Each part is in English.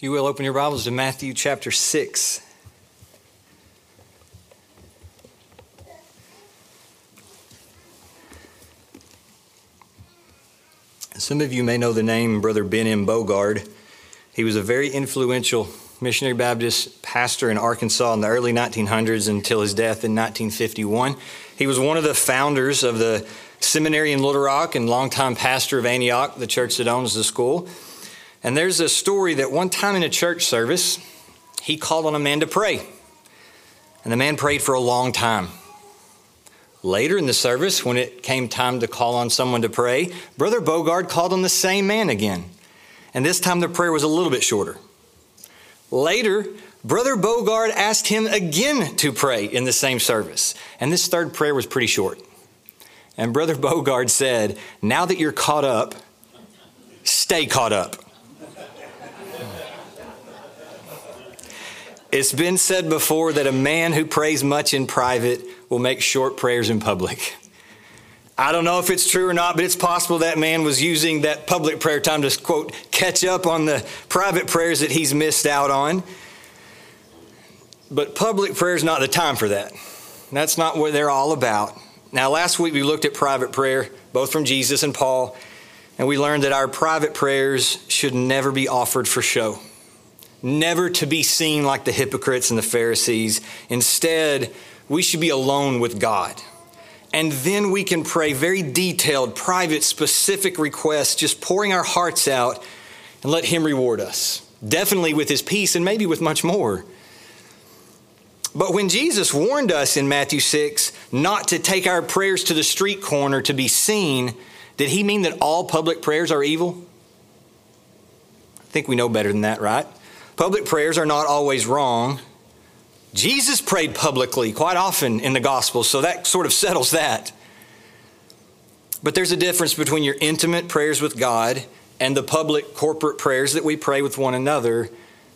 you will open your Bibles to Matthew chapter 6. Some of you may know the name Brother Ben M. Bogard. He was a very influential missionary Baptist pastor in Arkansas in the early 1900s until his death in 1951. He was one of the founders of the seminary in Little Rock and longtime pastor of Antioch, the church that owns the school. And there's a story that one time in a church service, he called on a man to pray. And the man prayed for a long time. Later in the service, when it came time to call on someone to pray, Brother Bogard called on the same man again. And this time the prayer was a little bit shorter. Later, Brother Bogard asked him again to pray in the same service. And this third prayer was pretty short. And Brother Bogard said, Now that you're caught up, stay caught up. It's been said before that a man who prays much in private will make short prayers in public. I don't know if it's true or not, but it's possible that man was using that public prayer time to, quote, catch up on the private prayers that he's missed out on. But public prayer is not the time for that. That's not what they're all about. Now, last week we looked at private prayer, both from Jesus and Paul, and we learned that our private prayers should never be offered for show never to be seen like the hypocrites and the Pharisees. Instead, we should be alone with God. And then we can pray very detailed, private, specific requests, just pouring our hearts out and let Him reward us. Definitely with His peace and maybe with much more. But when Jesus warned us in Matthew 6 not to take our prayers to the street corner to be seen, did He mean that all public prayers are evil? I think we know better than that, right? Public prayers are not always wrong. Jesus prayed publicly quite often in the Gospels, so that sort of settles that. But there's a difference between your intimate prayers with God and the public corporate prayers that we pray with one another.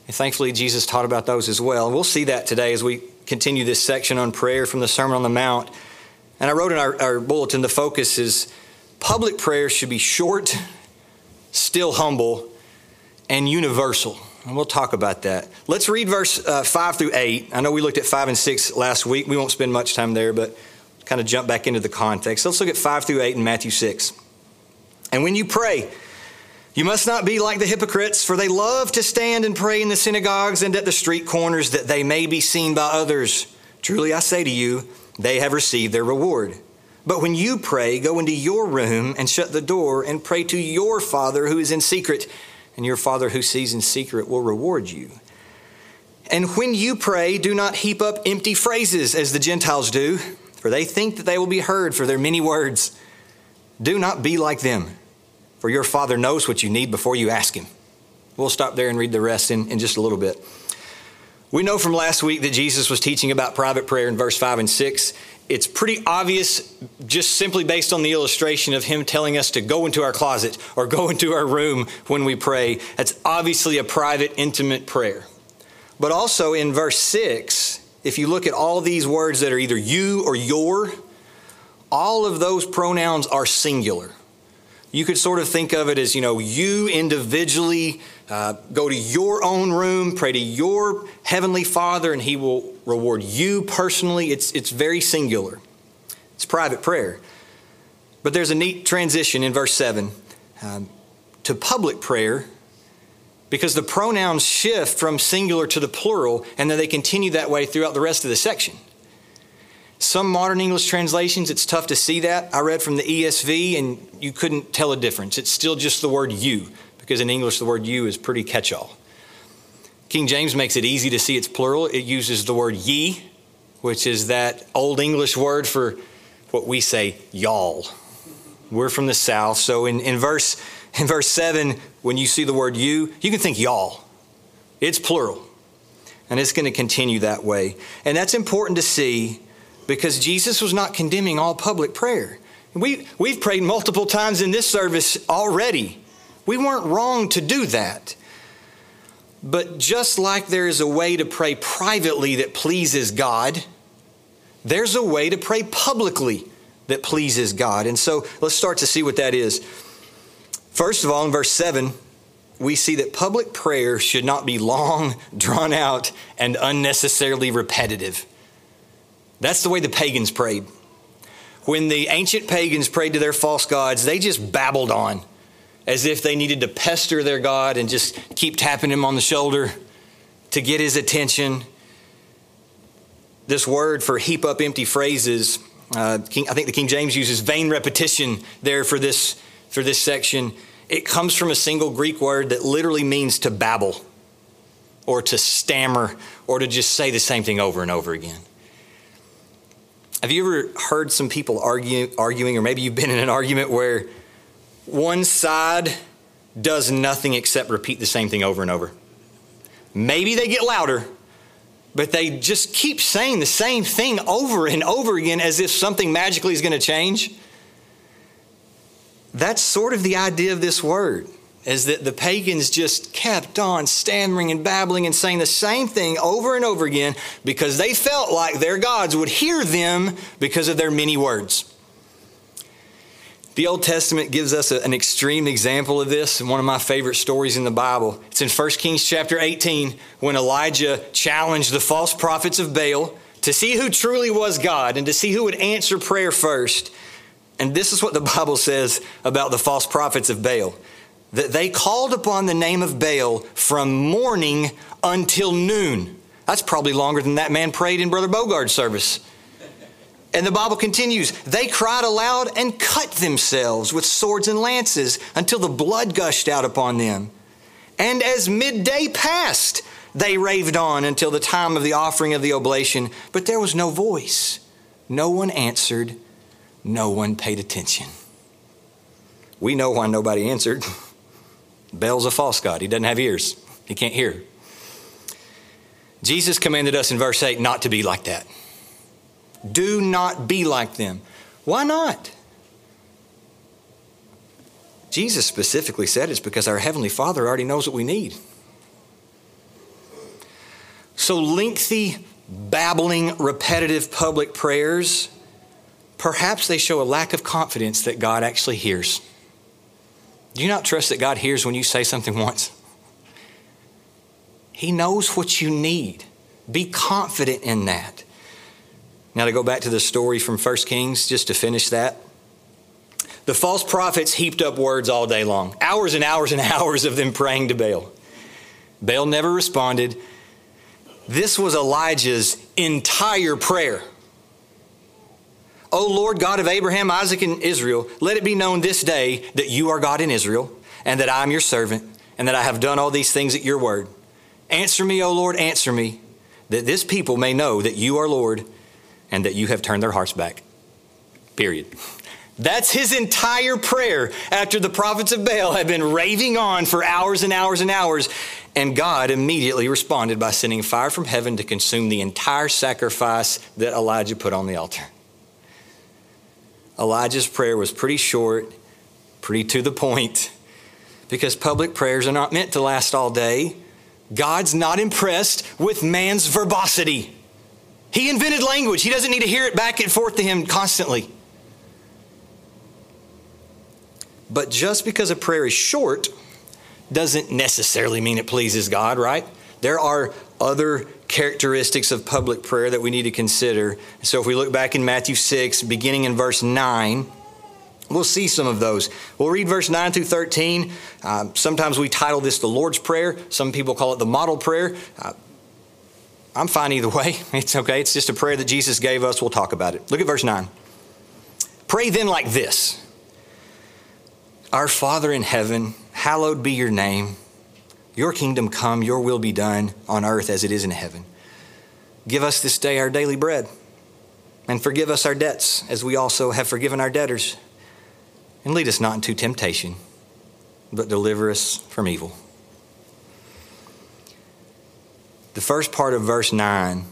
And thankfully, Jesus taught about those as well. We'll see that today as we continue this section on prayer from the Sermon on the Mount. And I wrote in our, our bulletin the focus is public prayer should be short, still humble, and universal. And we'll talk about that. Let's read verse uh, 5 through 8. I know we looked at 5 and 6 last week. We won't spend much time there, but kind of jump back into the context. Let's look at 5 through 8 in Matthew 6. And when you pray, you must not be like the hypocrites, for they love to stand and pray in the synagogues and at the street corners that they may be seen by others. Truly I say to you, they have received their reward. But when you pray, go into your room and shut the door and pray to your Father who is in secret and your Father who sees in secret will reward you. And when you pray, do not heap up empty phrases as the Gentiles do, for they think that they will be heard for their many words. Do not be like them, for your Father knows what you need before you ask Him. We'll stop there and read the rest in, in just a little bit. We know from last week that Jesus was teaching about private prayer in verse 5 and 6 it's pretty obvious just simply based on the illustration of him telling us to go into our closet or go into our room when we pray. That's obviously a private, intimate prayer. But also in verse 6, if you look at all these words that are either you or your, all of those pronouns are singular. You could sort of think of it as, you know, you individually uh, go to your own room, pray to your heavenly Father, and He will reward you personally. It's, it's very singular, it's private prayer. But there's a neat transition in verse 7 um, to public prayer because the pronouns shift from singular to the plural, and then they continue that way throughout the rest of the section. Some modern English translations, it's tough to see that. I read from the ESV, and you couldn't tell a difference. It's still just the word you because in English the word you is pretty catch all. King James makes it easy to see it's plural. It uses the word ye, which is that old English word for what we say, y'all. We're from the South. So in, in, verse, in verse 7, when you see the word you, you can think y'all. It's plural. And it's going to continue that way. And that's important to see because Jesus was not condemning all public prayer. We, we've prayed multiple times in this service already we weren't wrong to do that. But just like there is a way to pray privately that pleases God, there's a way to pray publicly that pleases God. And so let's start to see what that is. First of all, in verse 7, we see that public prayer should not be long, drawn out, and unnecessarily repetitive. That's the way the pagans prayed. When the ancient pagans prayed to their false gods, they just babbled on as if they needed to pester their God and just keep tapping him on the shoulder to get his attention. This word for heap up empty phrases, uh, King, I think the King James uses vain repetition there for this, for this section. It comes from a single Greek word that literally means to babble or to stammer or to just say the same thing over and over again. Have you ever heard some people argue, arguing, or maybe you've been in an argument where one side does nothing except repeat the same thing over and over? Maybe they get louder, but they just keep saying the same thing over and over again as if something magically is going to change. That's sort of the idea of this word is that the pagans just kept on stammering and babbling and saying the same thing over and over again because they felt like their gods would hear them because of their many words. The Old Testament gives us a, an extreme example of this, and one of my favorite stories in the Bible. It's in 1 Kings chapter 18 when Elijah challenged the false prophets of Baal to see who truly was God and to see who would answer prayer first. And this is what the Bible says about the false prophets of Baal that they called upon the name of Baal from morning until noon. That's probably longer than that man prayed in Brother Bogard's service. And the Bible continues, they cried aloud and cut themselves with swords and lances until the blood gushed out upon them. And as midday passed, they raved on until the time of the offering of the oblation, but there was no voice. No one answered, no one paid attention. We know why nobody answered. Baal's a false God. He doesn't have ears, he can't hear. Jesus commanded us in verse 8 not to be like that. Do not be like them. Why not? Jesus specifically said it's because our Heavenly Father already knows what we need. So, lengthy, babbling, repetitive public prayers, perhaps they show a lack of confidence that God actually hears. Do you not trust that God hears when you say something once? He knows what you need. Be confident in that. Now, to go back to the story from 1 Kings, just to finish that. The false prophets heaped up words all day long, hours and hours and hours of them praying to Baal. Baal never responded. This was Elijah's entire prayer. O Lord God of Abraham, Isaac, and Israel, let it be known this day that you are God in Israel, and that I am your servant, and that I have done all these things at your word. Answer me, O Lord, answer me, that this people may know that you are Lord, and that you have turned their hearts back. Period. That's his entire prayer after the prophets of Baal had been raving on for hours and hours and hours. And God immediately responded by sending fire from heaven to consume the entire sacrifice that Elijah put on the altar. Elijah's prayer was pretty short, pretty to the point, because public prayers are not meant to last all day. God's not impressed with man's verbosity. He invented language, he doesn't need to hear it back and forth to him constantly. But just because a prayer is short doesn't necessarily mean it pleases God, right? There are other characteristics of public prayer that we need to consider. So if we look back in Matthew 6, beginning in verse 9, we'll see some of those. We'll read verse 9 through 13. Uh, sometimes we title this the Lord's Prayer, some people call it the model prayer. Uh, I'm fine either way. It's okay. It's just a prayer that Jesus gave us. We'll talk about it. Look at verse 9. Pray then like this Our Father in heaven, hallowed be your name. Your kingdom come, your will be done on earth as it is in heaven. Give us this day our daily bread, and forgive us our debts as we also have forgiven our debtors. And lead us not into temptation, but deliver us from evil. The first part of verse 9,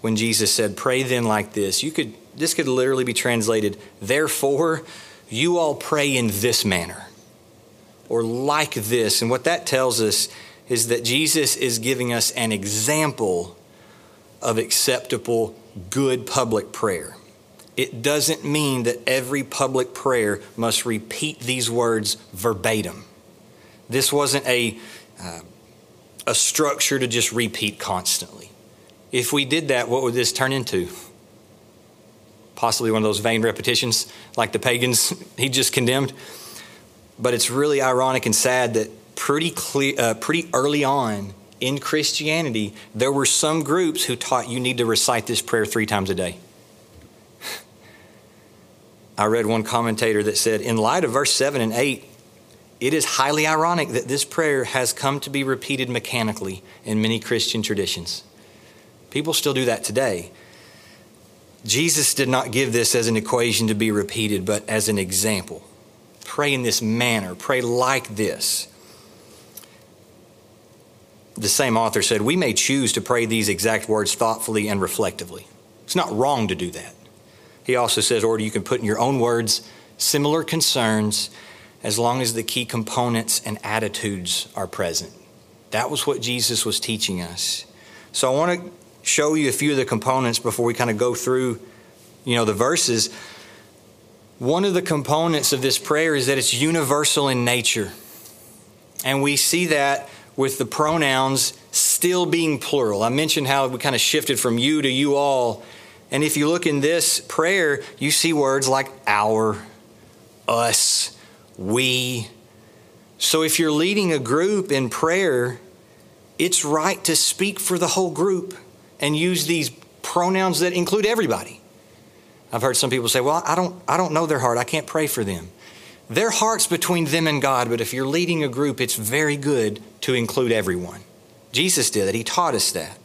when Jesus said, Pray then like this, you could this could literally be translated, Therefore, you all pray in this manner, or like this. And what that tells us is that Jesus is giving us an example of acceptable, good public prayer. It doesn't mean that every public prayer must repeat these words verbatim. This wasn't a, uh, a structure to just repeat constantly. If we did that, what would this turn into? Possibly one of those vain repetitions like the pagans he just condemned. But it's really ironic and sad that pretty, clear, uh, pretty early on in Christianity, there were some groups who taught you need to recite this prayer three times a day. I read one commentator that said, in light of verse 7 and 8, it is highly ironic that this prayer has come to be repeated mechanically in many Christian traditions. People still do that today. Jesus did not give this as an equation to be repeated, but as an example. Pray in this manner, pray like this. The same author said, We may choose to pray these exact words thoughtfully and reflectively. It's not wrong to do that. He also says, or you can put in your own words similar concerns as long as the key components and attitudes are present. That was what Jesus was teaching us. So I want to show you a few of the components before we kind of go through, you know, the verses. One of the components of this prayer is that it's universal in nature. And we see that with the pronouns still being plural. I mentioned how we kind of shifted from you to you all and if you look in this prayer, you see words like our, us, we. So if you're leading a group in prayer, it's right to speak for the whole group and use these pronouns that include everybody. I've heard some people say, "Well, I don't I don't know their heart. I can't pray for them." Their heart's between them and God, but if you're leading a group, it's very good to include everyone. Jesus did it. He taught us that.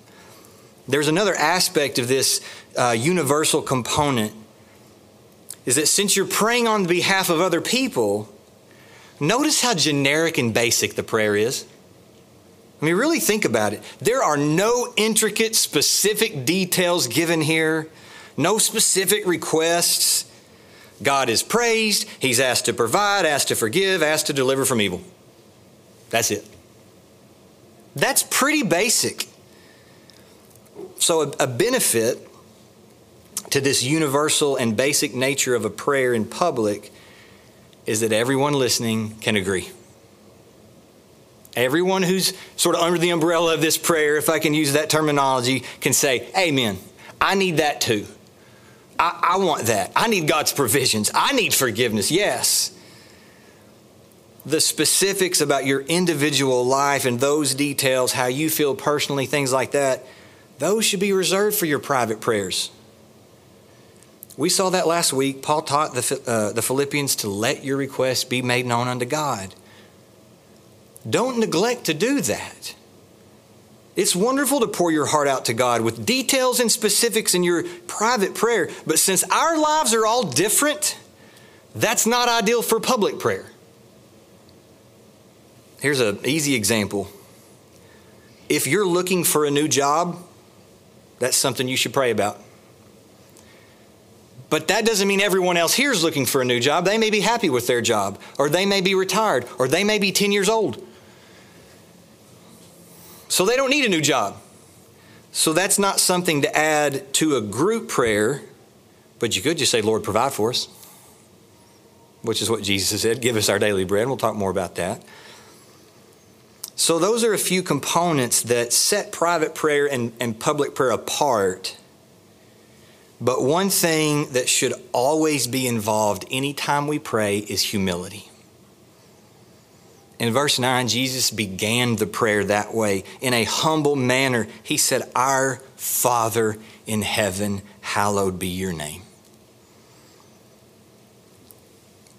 There's another aspect of this uh, universal component is that since you're praying on behalf of other people, notice how generic and basic the prayer is. I mean, really think about it. There are no intricate, specific details given here, no specific requests. God is praised, He's asked to provide, asked to forgive, asked to deliver from evil. That's it. That's pretty basic. So, a, a benefit to this universal and basic nature of a prayer in public is that everyone listening can agree. Everyone who's sort of under the umbrella of this prayer, if I can use that terminology, can say, Amen. I need that too. I, I, want that. I need God's provisions. I need forgiveness. Yes. The specifics about your individual life and those details, how you feel personally, things like that, those should be reserved for your private prayers. We saw that last week. Paul taught the, uh, the Philippians to let your requests be made known unto God. Don't neglect to do that. It's wonderful to pour your heart out to God with details and specifics in your private prayer, but since our lives are all different, that's not ideal for public prayer. Here's an easy example. If you're looking for a new job, that's something you should pray about. But that doesn't mean everyone else here is looking for a new job. They may be happy with their job, or they may be retired, or they may be 10 years old. So they don't need a new job. So that's not something to add to a group prayer, but you could just say, Lord, provide for us, which is what Jesus said give us our daily bread. We'll talk more about that. So, those are a few components that set private prayer and, and public prayer apart but one thing that should always be involved anytime we pray is humility. In verse 9, Jesus began the prayer that way in a humble manner. He said, Our Father in heaven, hallowed be your name.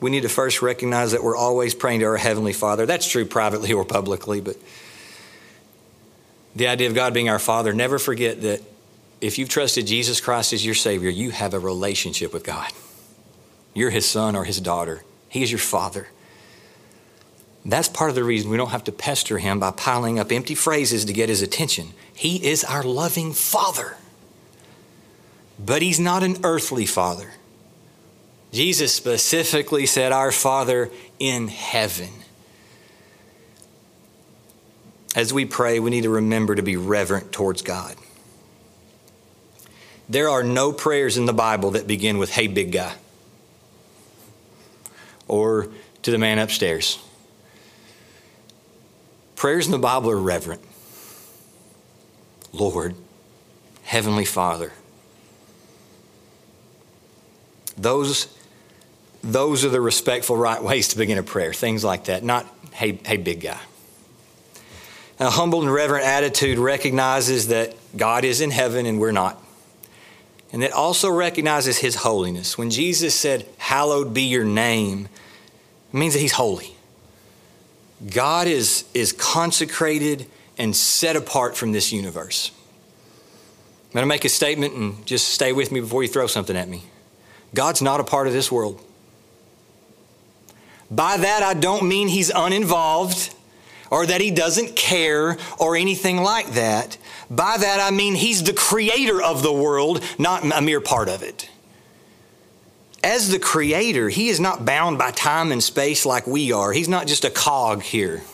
We need to first recognize that we're always praying to our Heavenly Father. That's true privately or publicly, but the idea of God being our Father, never forget that if you've trusted Jesus Christ as your Savior, you have a relationship with God. You're His son or His daughter, He is your Father. That's part of the reason we don't have to pester Him by piling up empty phrases to get His attention. He is our loving Father. But He's not an earthly Father. Jesus specifically said, Our Father in heaven. As we pray, we need to remember to be reverent towards God. There are no prayers in the Bible that begin with, hey, big guy, or to the man upstairs. Prayers in the Bible are reverent. Lord, Heavenly Father. Those, those are the respectful, right ways to begin a prayer. Things like that. Not, hey, hey, big guy. A humble and reverent attitude recognizes that God is in heaven and we're not. And it also recognizes his holiness. When Jesus said, Hallowed be your name, it means that he's holy. God is, is consecrated and set apart from this universe. I'm going to make a statement and just stay with me before you throw something at me. God's not a part of this world. By that, I don't mean he's uninvolved or that he doesn't care or anything like that. By that, I mean he's the creator of the world, not a mere part of it. As the creator, he is not bound by time and space like we are. He's not just a cog here.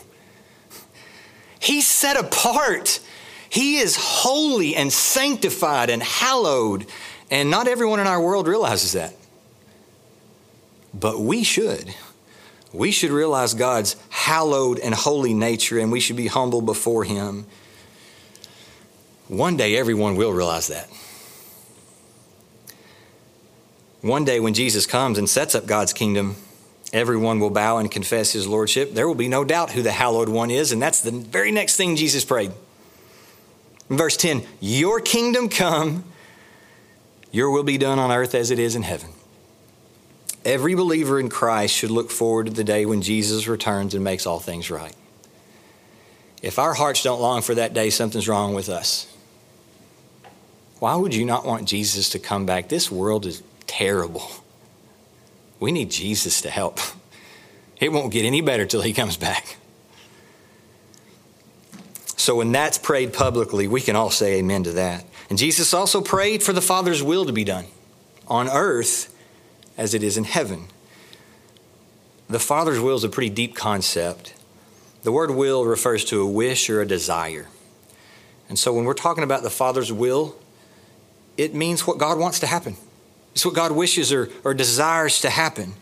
He's set apart. He is holy and sanctified and hallowed. And not everyone in our world realizes that. But we should we should realize God's hallowed and holy nature and we should be humble before Him. One day, everyone will realize that. One day, when Jesus comes and sets up God's kingdom, everyone will bow and confess His Lordship. There will be no doubt who the hallowed one is, and that's the very next thing Jesus prayed. In verse 10, Your kingdom come, your will be done on earth as it is in heaven. Every believer in Christ should look forward to the day when Jesus returns and makes all things right. If our hearts don't long for that day, something's wrong with us. Why would you not want Jesus to come back? This world is terrible. We need Jesus to help. It won't get any better till he comes back. So when that's prayed publicly, we can all say amen to that. And Jesus also prayed for the Father's will to be done on earth as it is in heaven. The Father's will is a pretty deep concept. The word will refers to a wish or a desire. And so when we're talking about the Father's will, it means what God wants to happen. It's what God wishes or, or desires to happen.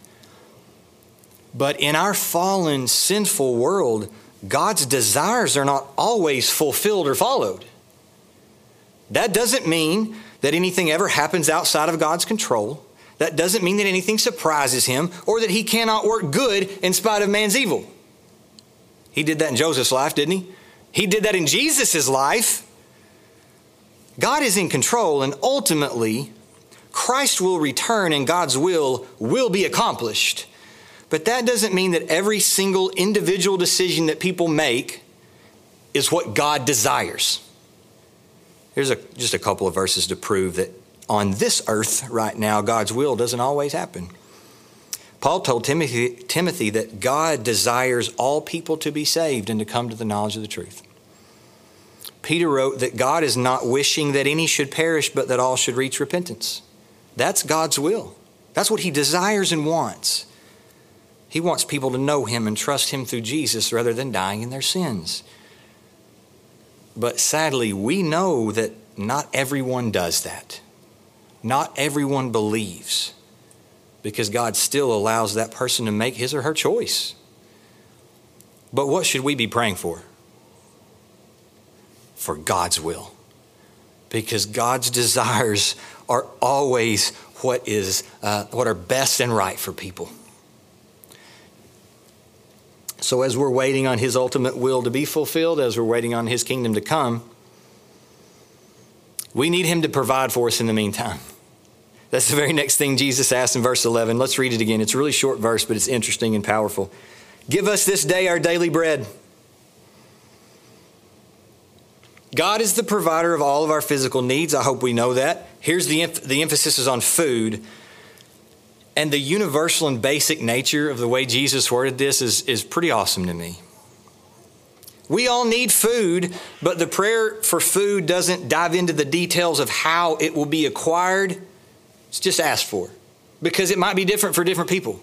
But in our fallen, sinful world, God's desires are not always fulfilled or followed. That doesn't mean that anything ever happens outside of God's control that doesn't mean that anything surprises him or that he cannot work good in spite of man's evil. He did that in Joseph's life, didn't he? He did that in Jesus' life. God is in control, and ultimately, Christ will return and God's will will be accomplished. But that doesn't mean that every single individual decision that people make is what God desires. Here's a, just a couple of verses to prove that on this earth right now, God's will doesn't always happen. Paul told Timothy, Timothy that God desires all people to be saved and to come to the knowledge of the truth. Peter wrote that God is not wishing that any should perish, but that all should reach repentance. That's God's will. That's what He desires and wants. He wants people to know Him and trust Him through Jesus rather than dying in their sins. But sadly, we know that not everyone does that. Not everyone believes because God still allows that person to make his or her choice. But what should we be praying for? For God's will. Because God's desires are always what is uh, what are best and right for people. So as we're waiting on his ultimate will to be fulfilled, as we're waiting on his kingdom to come, we need him to provide for us in the meantime. That's the very next thing Jesus asked in verse 11. Let's read it again. It's a really short verse, but it's interesting and powerful. Give us this day our daily bread. God is the provider of all of our physical needs. I hope we know that. Here's the, the emphasis is on food. And the universal and basic nature of the way Jesus worded this is, is pretty awesome to me. We all need food, but the prayer for food doesn't dive into the details of how it will be acquired it's just asked for because it might be different for different people.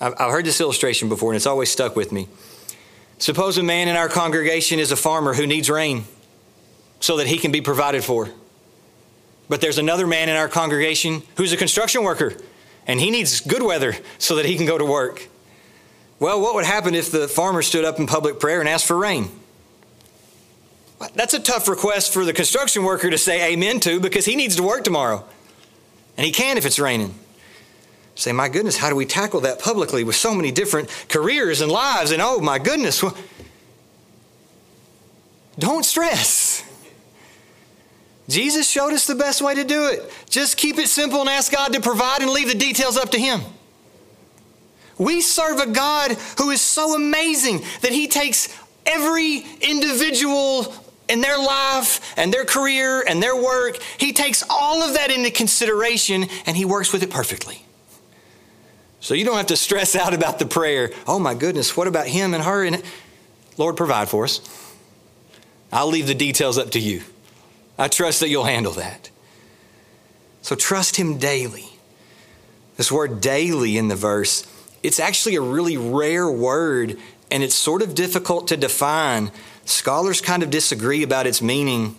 I've, I've heard this illustration before and it's always stuck with me. Suppose a man in our congregation is a farmer who needs rain so that he can be provided for. But there's another man in our congregation who's a construction worker and he needs good weather so that he can go to work. Well, what would happen if the farmer stood up in public prayer and asked for rain? That's a tough request for the construction worker to say amen to because he needs to work tomorrow. And he can if it's raining. Say, my goodness, how do we tackle that publicly with so many different careers and lives? And oh, my goodness. Don't stress. Jesus showed us the best way to do it. Just keep it simple and ask God to provide and leave the details up to Him. We serve a God who is so amazing that He takes every individual in their life and their career and their work, He takes all of that into consideration and He works with it perfectly. So you don't have to stress out about the prayer. Oh my goodness, what about him and her? And Lord, provide for us. I'll leave the details up to you. I trust that you'll handle that. So trust Him daily. This word daily in the verse, it's actually a really rare word and it's sort of difficult to define. Scholars kind of disagree about its meaning.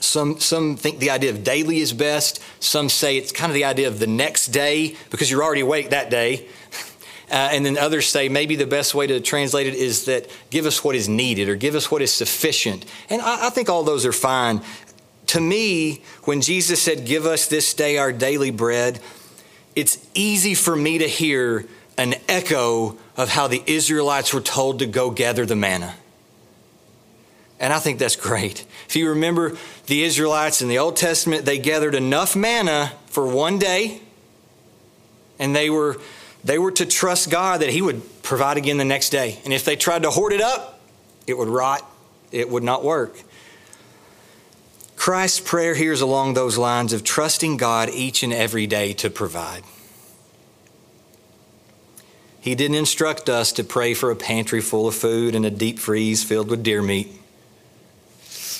Some, some think the idea of daily is best. Some say it's kind of the idea of the next day because you're already awake that day. Uh, and then others say maybe the best way to translate it is that give us what is needed or give us what is sufficient. And I, I think all those are fine. To me, when Jesus said, Give us this day our daily bread, it's easy for me to hear an echo of how the Israelites were told to go gather the manna. And I think that's great. If you remember the Israelites in the Old Testament, they gathered enough manna for one day, and they were they were to trust God that He would provide again the next day. And if they tried to hoard it up, it would rot, it would not work. Christ's prayer here is along those lines of trusting God each and every day to provide. He didn't instruct us to pray for a pantry full of food and a deep freeze filled with deer meat.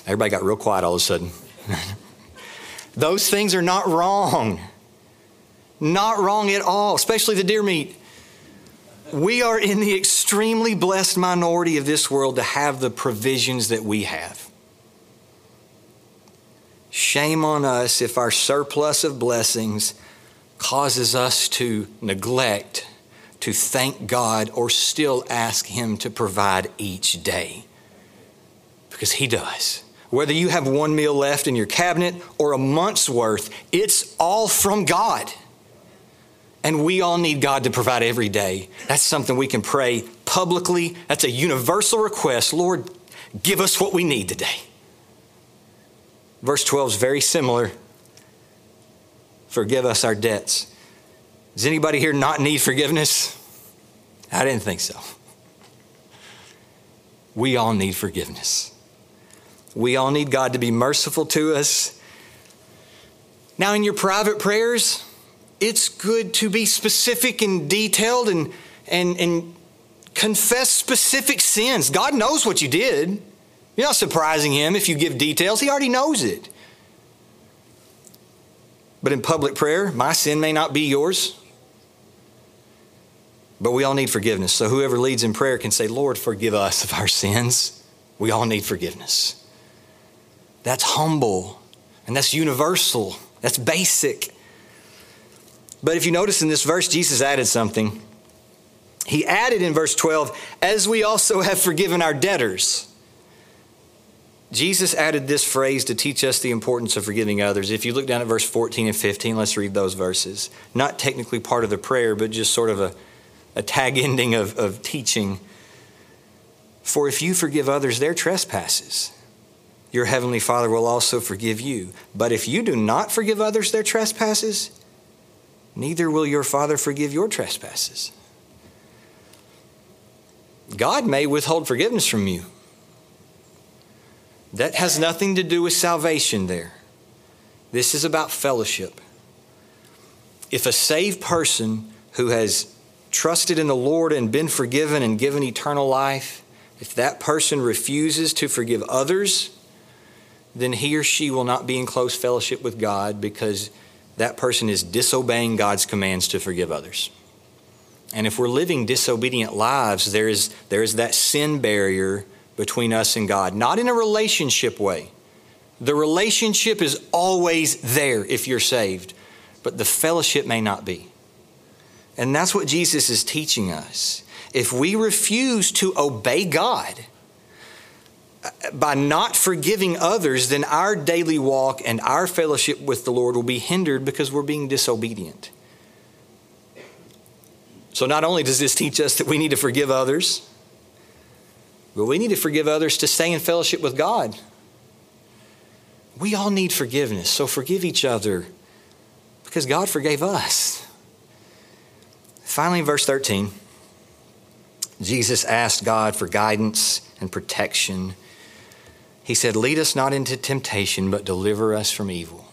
Everybody got real quiet all of a sudden. Those things are not wrong. Not wrong at all, especially the deer meat. We are in the extremely blessed minority of this world to have the provisions that we have. Shame on us if our surplus of blessings causes us to neglect to thank God or still ask Him to provide each day. Because He does. Whether you have one meal left in your cabinet or a month's worth, it's all from God. And we all need God to provide every day. That's something we can pray publicly. That's a universal request. Lord, give us what we need today. Verse 12 is very similar. Forgive us our debts. Does anybody here not need forgiveness? I didn't think so. We all need forgiveness. We all need God to be merciful to us. Now, in your private prayers, it's good to be specific and detailed and, and, and confess specific sins. God knows what you did. You're not surprising Him if you give details, He already knows it. But in public prayer, my sin may not be yours, but we all need forgiveness. So whoever leads in prayer can say, Lord, forgive us of our sins. We all need forgiveness. That's humble and that's universal, that's basic. But if you notice in this verse, Jesus added something. He added in verse 12, as we also have forgiven our debtors. Jesus added this phrase to teach us the importance of forgiving others. If you look down at verse 14 and 15, let's read those verses. Not technically part of the prayer, but just sort of a, a tag ending of, of teaching. For if you forgive others their trespasses, your heavenly Father will also forgive you. But if you do not forgive others their trespasses, neither will your Father forgive your trespasses. God may withhold forgiveness from you. That has nothing to do with salvation there. This is about fellowship. If a saved person who has trusted in the Lord and been forgiven and given eternal life, if that person refuses to forgive others, then he or she will not be in close fellowship with God because that person is disobeying God's commands to forgive others. And if we're living disobedient lives, there is, there is that sin barrier between us and God, not in a relationship way. The relationship is always there if you're saved, but the fellowship may not be. And that's what Jesus is teaching us. if we refuse to obey God uh, by not forgiving others, then our daily walk and our fellowship with the Lord will be hindered because we're being disobedient. So, not only does this teach us that we need to forgive others, but we need to forgive others to stay in fellowship with God. We all need forgiveness, so forgive each other because God forgave us. Finally, in verse 13, Jesus asked God for guidance and protection. He said, Lead us not into temptation, but deliver us from evil.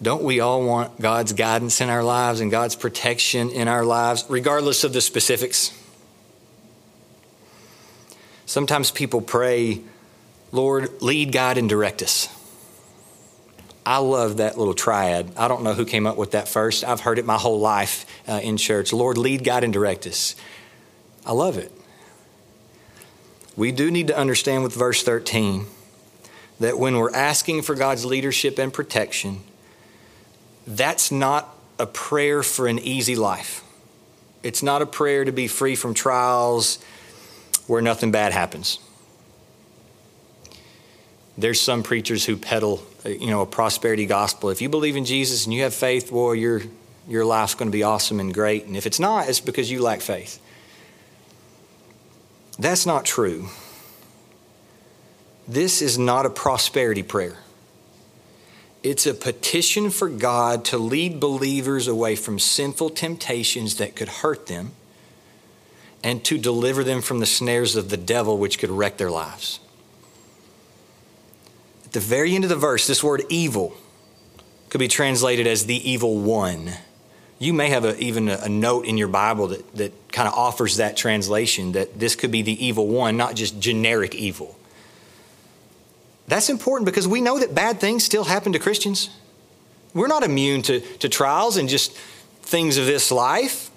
Don't we all want God's guidance in our lives and God's protection in our lives, regardless of the specifics? Sometimes people pray, Lord, lead, guide, and direct us. I love that little triad. I don't know who came up with that first. I've heard it my whole life uh, in church. Lord, lead, guide, and direct us. I love it. We do need to understand with verse 13 that when we're asking for God's leadership and protection, that's not a prayer for an easy life. It's not a prayer to be free from trials where nothing bad happens. There's some preachers who peddle, you know, a prosperity gospel. If you believe in Jesus and you have faith, boy, your your life's going to be awesome and great. And if it's not, it's because you lack faith. That's not true. This is not a prosperity prayer. It's a petition for God to lead believers away from sinful temptations that could hurt them and to deliver them from the snares of the devil, which could wreck their lives. The very end of the verse, this word evil could be translated as the evil one. You may have a, even a, a note in your Bible that, that kind of offers that translation that this could be the evil one, not just generic evil. That's important because we know that bad things still happen to Christians. We're not immune to, to trials and just things of this life.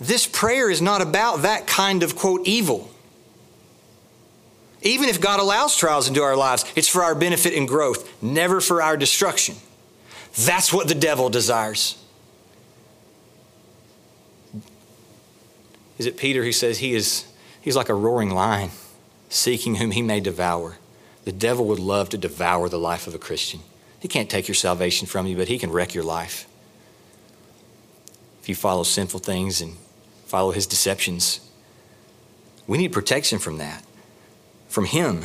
This prayer is not about that kind of, quote, evil. Even if God allows trials into our lives, it's for our benefit and growth, never for our destruction. That's what the devil desires. Is it Peter who says he is he's like a roaring lion, seeking whom he may devour? The devil would love to devour the life of a Christian. He can't take your salvation from you, but he can wreck your life. If you follow sinful things and follow his deceptions, we need protection from that, from him.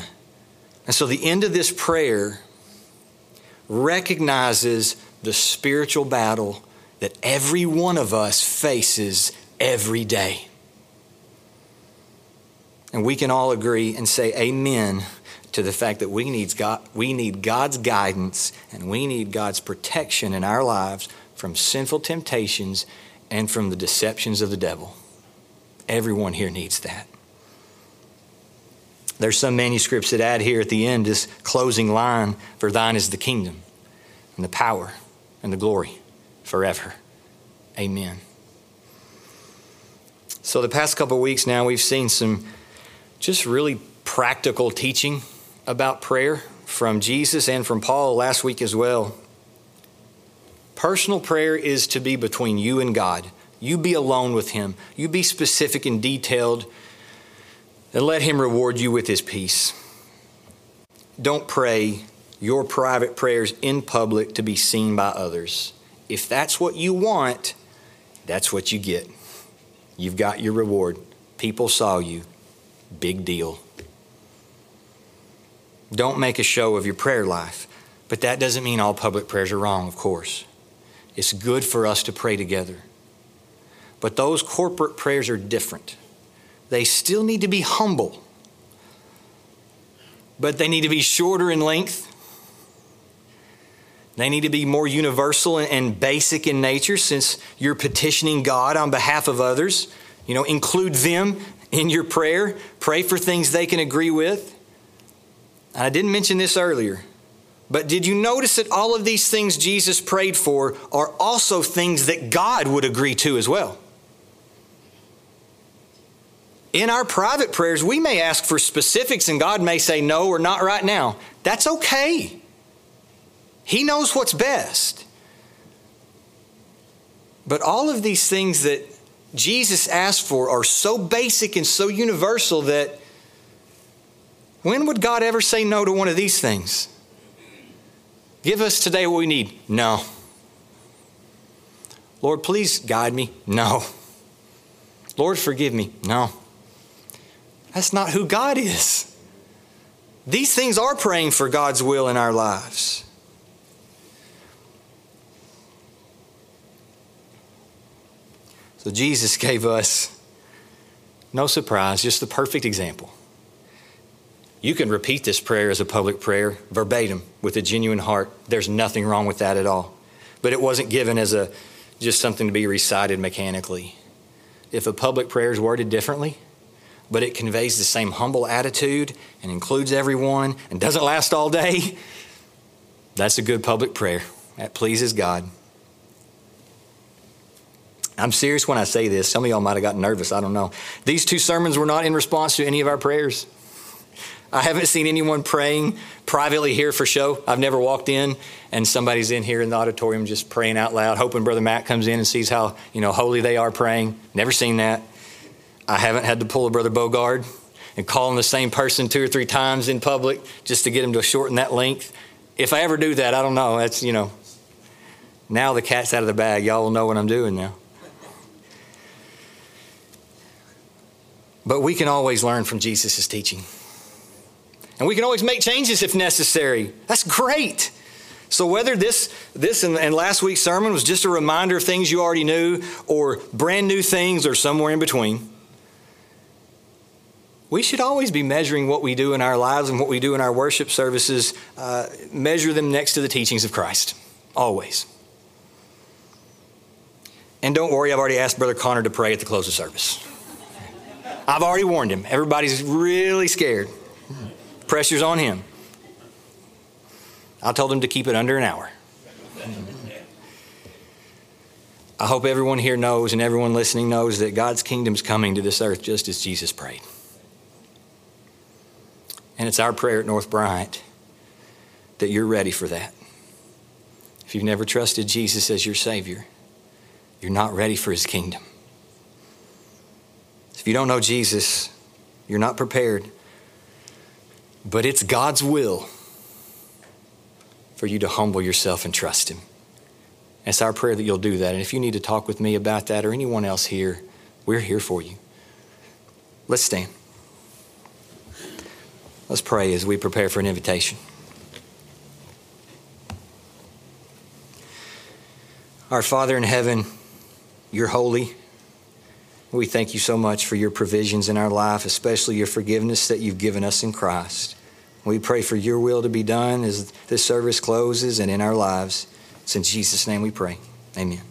And so the end of this prayer recognizes the spiritual battle that every one of us faces every day. And we can all agree and say amen to the fact that we need, God, we need God's guidance and we need God's protection in our lives from sinful temptations and from the deceptions of the devil. Everyone here needs that. There's some manuscripts that add here at the end this closing line For thine is the kingdom and the power and the glory forever. Amen. So, the past couple weeks now, we've seen some just really practical teaching about prayer from Jesus and from Paul last week as well. Personal prayer is to be between you and God. You be alone with Him. You be specific and detailed, and let Him reward you with His peace. Don't pray your private prayers in public to be seen by others. If that's what you want, that's what you get. You've got your reward. People saw you. Big deal. Don't make a show of your prayer life. But that doesn't mean all public prayers are wrong, of course. It's good for us to pray together. But those corporate prayers are different. They still need to be humble, but they need to be shorter in length. They need to be more universal and basic in nature since you're petitioning God on behalf of others. You know, include them in your prayer. Pray for things they can agree with. I didn't mention this earlier, but did you notice that all of these things Jesus prayed for are also things that God would agree to as well? In our private prayers, we may ask for specifics and God may say no or not right now. That's okay. He knows what's best. But all of these things that Jesus asked for are so basic and so universal that when would God ever say no to one of these things? Give us today what we need. No. Lord, please guide me. No. Lord, forgive me. No. That's not who God is. These things are praying for God's will in our lives. So Jesus gave us, no surprise, just the perfect example. You can repeat this prayer as a public prayer verbatim with a genuine heart. There's nothing wrong with that at all. But it wasn't given as a just something to be recited mechanically. If a public prayer is worded differently, but it conveys the same humble attitude and includes everyone and doesn't last all day, that's a good public prayer. That pleases God. I'm serious when I say this. Some of y'all might have gotten nervous. I don't know. These two sermons were not in response to any of our prayers. I haven't seen anyone praying privately here for show. I've never walked in and somebody's in here in the auditorium just praying out loud, hoping Brother Matt comes in and sees how you know holy they are praying. Never seen that. I haven't had to pull a Brother Bogard and call him the same person two or three times in public just to get him to shorten that length. If I ever do that, I don't know. That's you know. Now the cat's out of the bag. Y'all will know what I'm doing now. But we can always learn from Jesus' teaching. And we can always make changes if necessary. That's great. So whether this this and, and, last week's sermon was just a reminder of things you already knew, or brand new things, or somewhere in between, we should always be measuring what we do in our lives and what we do in our worship services. Uh, measure them next to the teachings of Christ, always. And don't worry, I've already asked Brother Connor to pray at the close of service. I've already warned him. Everybody's really scared. Pressure's on him. I told him to keep it under an hour. I hope everyone here knows and everyone listening knows that God's kingdom's coming to this earth just as Jesus prayed. And it's our prayer at North Bryant that you're ready for that. If you've never trusted Jesus as your Savior, you're not ready for His kingdom. If you don't know Jesus, you're not prepared but it's God's will for you to humble yourself and trust Him. It's our prayer that you'll do that. And if you need to talk with me about that or anyone else here, we're here for you. Let's stand. Let's pray as we prepare for an invitation. Our Father in heaven, you're holy. We thank you so much for your provisions in our life, especially your forgiveness that you've given us in Christ. We pray for your will to be done as this service closes and in our lives. It's in Jesus' name we pray. Amen.